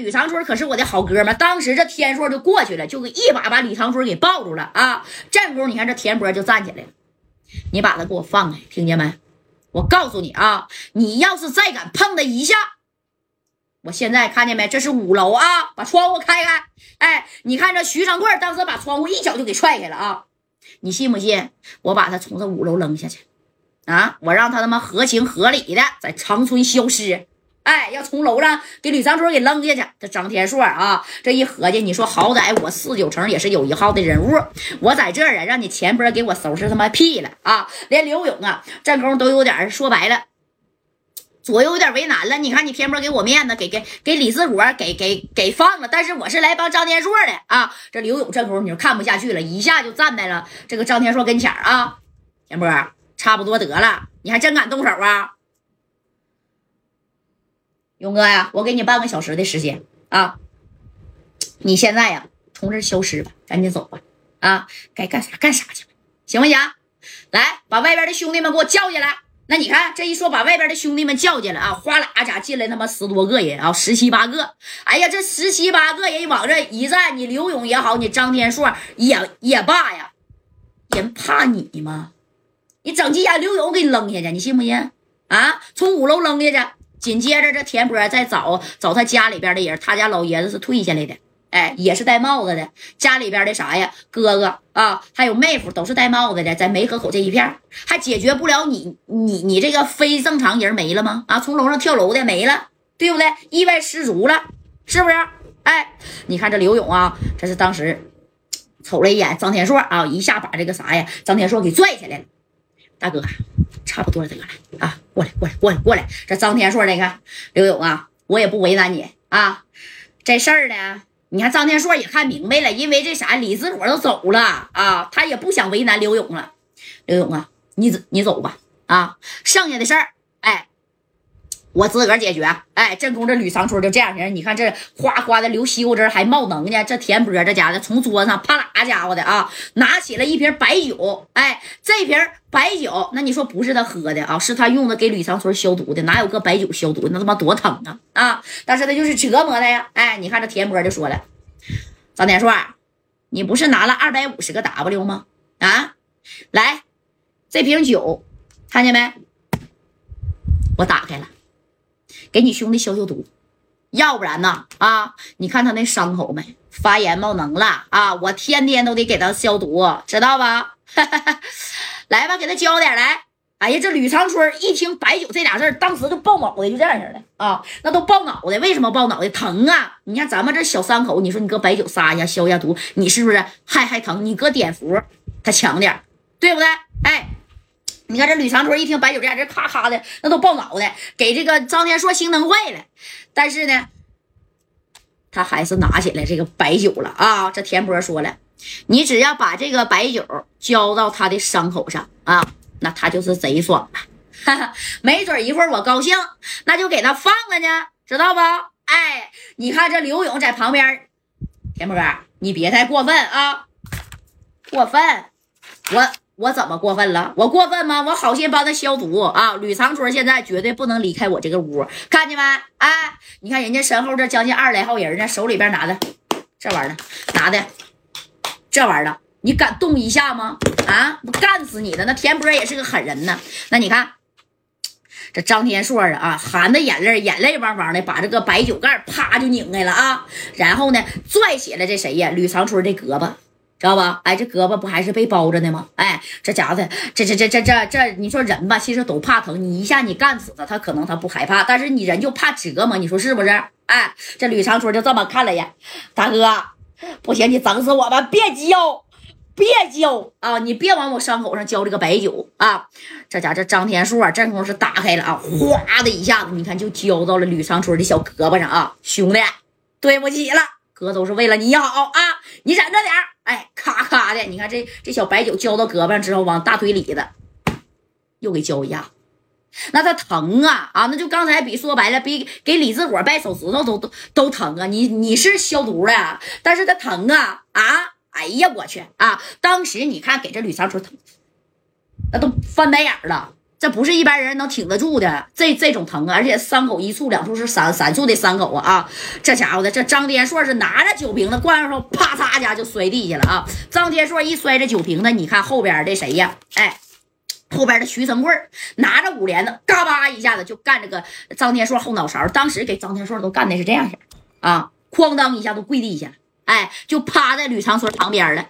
吕长春可是我的好哥们，当时这天硕就过去了，就给一把把吕长春给抱住了啊！这功夫，你看这田波就站起来了，你把他给我放开，听见没？我告诉你啊，你要是再敢碰他一下，我现在看见没？这是五楼啊，把窗户开开。哎，你看这徐长贵当时把窗户一脚就给踹开了啊！你信不信？我把他从这五楼扔下去啊！我让他他妈合情合理的在长春消失。哎，要从楼上给吕长春给扔下去。这张天硕啊，这一合计，你说好歹我四九城也是有一号的人物，我在这儿啊，让你前波给我收拾他妈屁了啊！连刘勇啊，这功都有点说白了，左右有点为难了。你看你天波给我面子，给给给李四国给给给放了，但是我是来帮张天硕的啊！这刘勇这功夫你就看不下去了，一下就站在了这个张天硕跟前啊！天波差不多得了，你还真敢动手啊！勇哥呀，我给你半个小时的时间啊！你现在呀，从这消失吧，赶紧走吧！啊，该干啥干啥去吧，行不行？来，把外边的兄弟们给我叫进来。那你看这一说，把外边的兄弟们叫进来啊，哗啦家进来他妈十多个人啊，十七八个。哎呀，这十七八个人往这一站，你刘勇也好，你张天硕也也罢呀，人怕你吗？你整急眼，刘勇给你扔下去，你信不信？啊，从五楼扔下去。紧接着，这田波再找找他家里边的人，他家老爷子是退下来的，哎，也是戴帽子的。家里边的啥呀，哥哥啊，还有妹夫都是戴帽子的，在梅河口这一片，还解决不了你你你这个非正常人没了吗？啊，从楼上跳楼的没了，对不对？意外失足了，是不是？哎，你看这刘勇啊，这是当时瞅了一眼张天硕啊，一下把这个啥呀，张天硕给拽起来了，大哥。差不多得了啊！过来，过来，过来，过来！这张天硕，你看刘勇啊，我也不为难你啊。这事儿呢，你看张天硕也看明白了，因为这啥，李子果都走了啊，他也不想为难刘勇了。刘勇啊，你走，你走吧啊，剩下的事儿，哎。我自个儿解决，哎，正宫这吕长春就这样型你看这哗哗的流西瓜汁还冒能呢。这田波这家的从桌子上啪啦家伙的啊，拿起了一瓶白酒，哎，这瓶白酒，那你说不是他喝的啊，是他用的给吕长春消毒的，哪有个白酒消毒？那他妈多疼啊啊！但是他就是折磨他呀，哎，你看这田波就说了，张天硕，你不是拿了二百五十个 W 吗？啊，来，这瓶酒，看见没？我打开了。给你兄弟消消毒，要不然呢？啊，你看他那伤口没发炎冒脓了啊！我天天都得给他消毒，知道吧？来吧，给他浇点来。哎呀，这吕长春一听白酒这俩字当时就爆脑袋，就这样式的啊，那都爆脑袋。为什么爆脑袋？疼啊！你看咱们这小伤口，你说你搁白酒撒一下消一下毒，你是不是还还疼？你搁碘伏，它强点，对不对？哎。你看这吕长春一听白酒这样，这咔咔的那都爆脑袋，给这个张天硕心疼坏了。但是呢，他还是拿起来这个白酒了啊！这田波说了，你只要把这个白酒浇到他的伤口上啊，那他就是贼爽了。哈哈，没准一会儿我高兴，那就给他放了呢，知道不？哎，你看这刘勇在旁边，田波，你别太过分啊！过分，我。我怎么过分了？我过分吗？我好心帮他消毒啊！吕长春现在绝对不能离开我这个屋，看见没？哎，你看人家身后这将近二十来号人呢，手里边拿的这玩意儿，拿的这玩意儿，你敢动一下吗？啊，不干死你的！那田波也是个狠人呢。那你看这张天硕啊，含着眼泪，眼泪汪汪的，把这个白酒盖啪就拧开了啊，然后呢，拽起了这谁呀？吕长春的胳膊。知道吧？哎，这胳膊不还是被包着呢吗？哎，这家伙的，这这这这这这，你说人吧，其实都怕疼。你一下你干死他，他可能他不害怕，但是你人就怕折磨。你说是不是？哎，这吕长春就这么看了眼，大哥，不行，你整死我吧！别浇，别浇啊！你别往我伤口上浇这个白酒啊！这家这张天硕这功夫是打开了啊，哗的一下子，你看就浇到了吕长春的小胳膊上啊！兄弟，对不起了，哥都是为了你好啊！你忍着点哎，咔咔的，你看这这小白酒浇到胳膊上之后，往大腿里子又给浇一下，那他疼啊啊！那就刚才比说白了，比给李志火掰手指头都都都疼啊！你你是消毒的，但是他疼啊啊！哎呀，我去啊！当时你看给这吕长春疼，那都翻白眼了。这不是一般人能挺得住的，这这种疼啊！而且伤口一处两处是三三处的伤口啊！啊，这家伙的这张天硕是拿着酒瓶子灌上后，啪嚓家就摔地下了啊！张天硕一摔这酒瓶子，你看后边的谁呀？哎，后边的徐成贵拿着五连子，嘎巴一下子就干这个张天硕后脑勺，当时给张天硕都干的是这样式啊，哐当一下都跪地下了，哎，就趴在吕长春旁边了。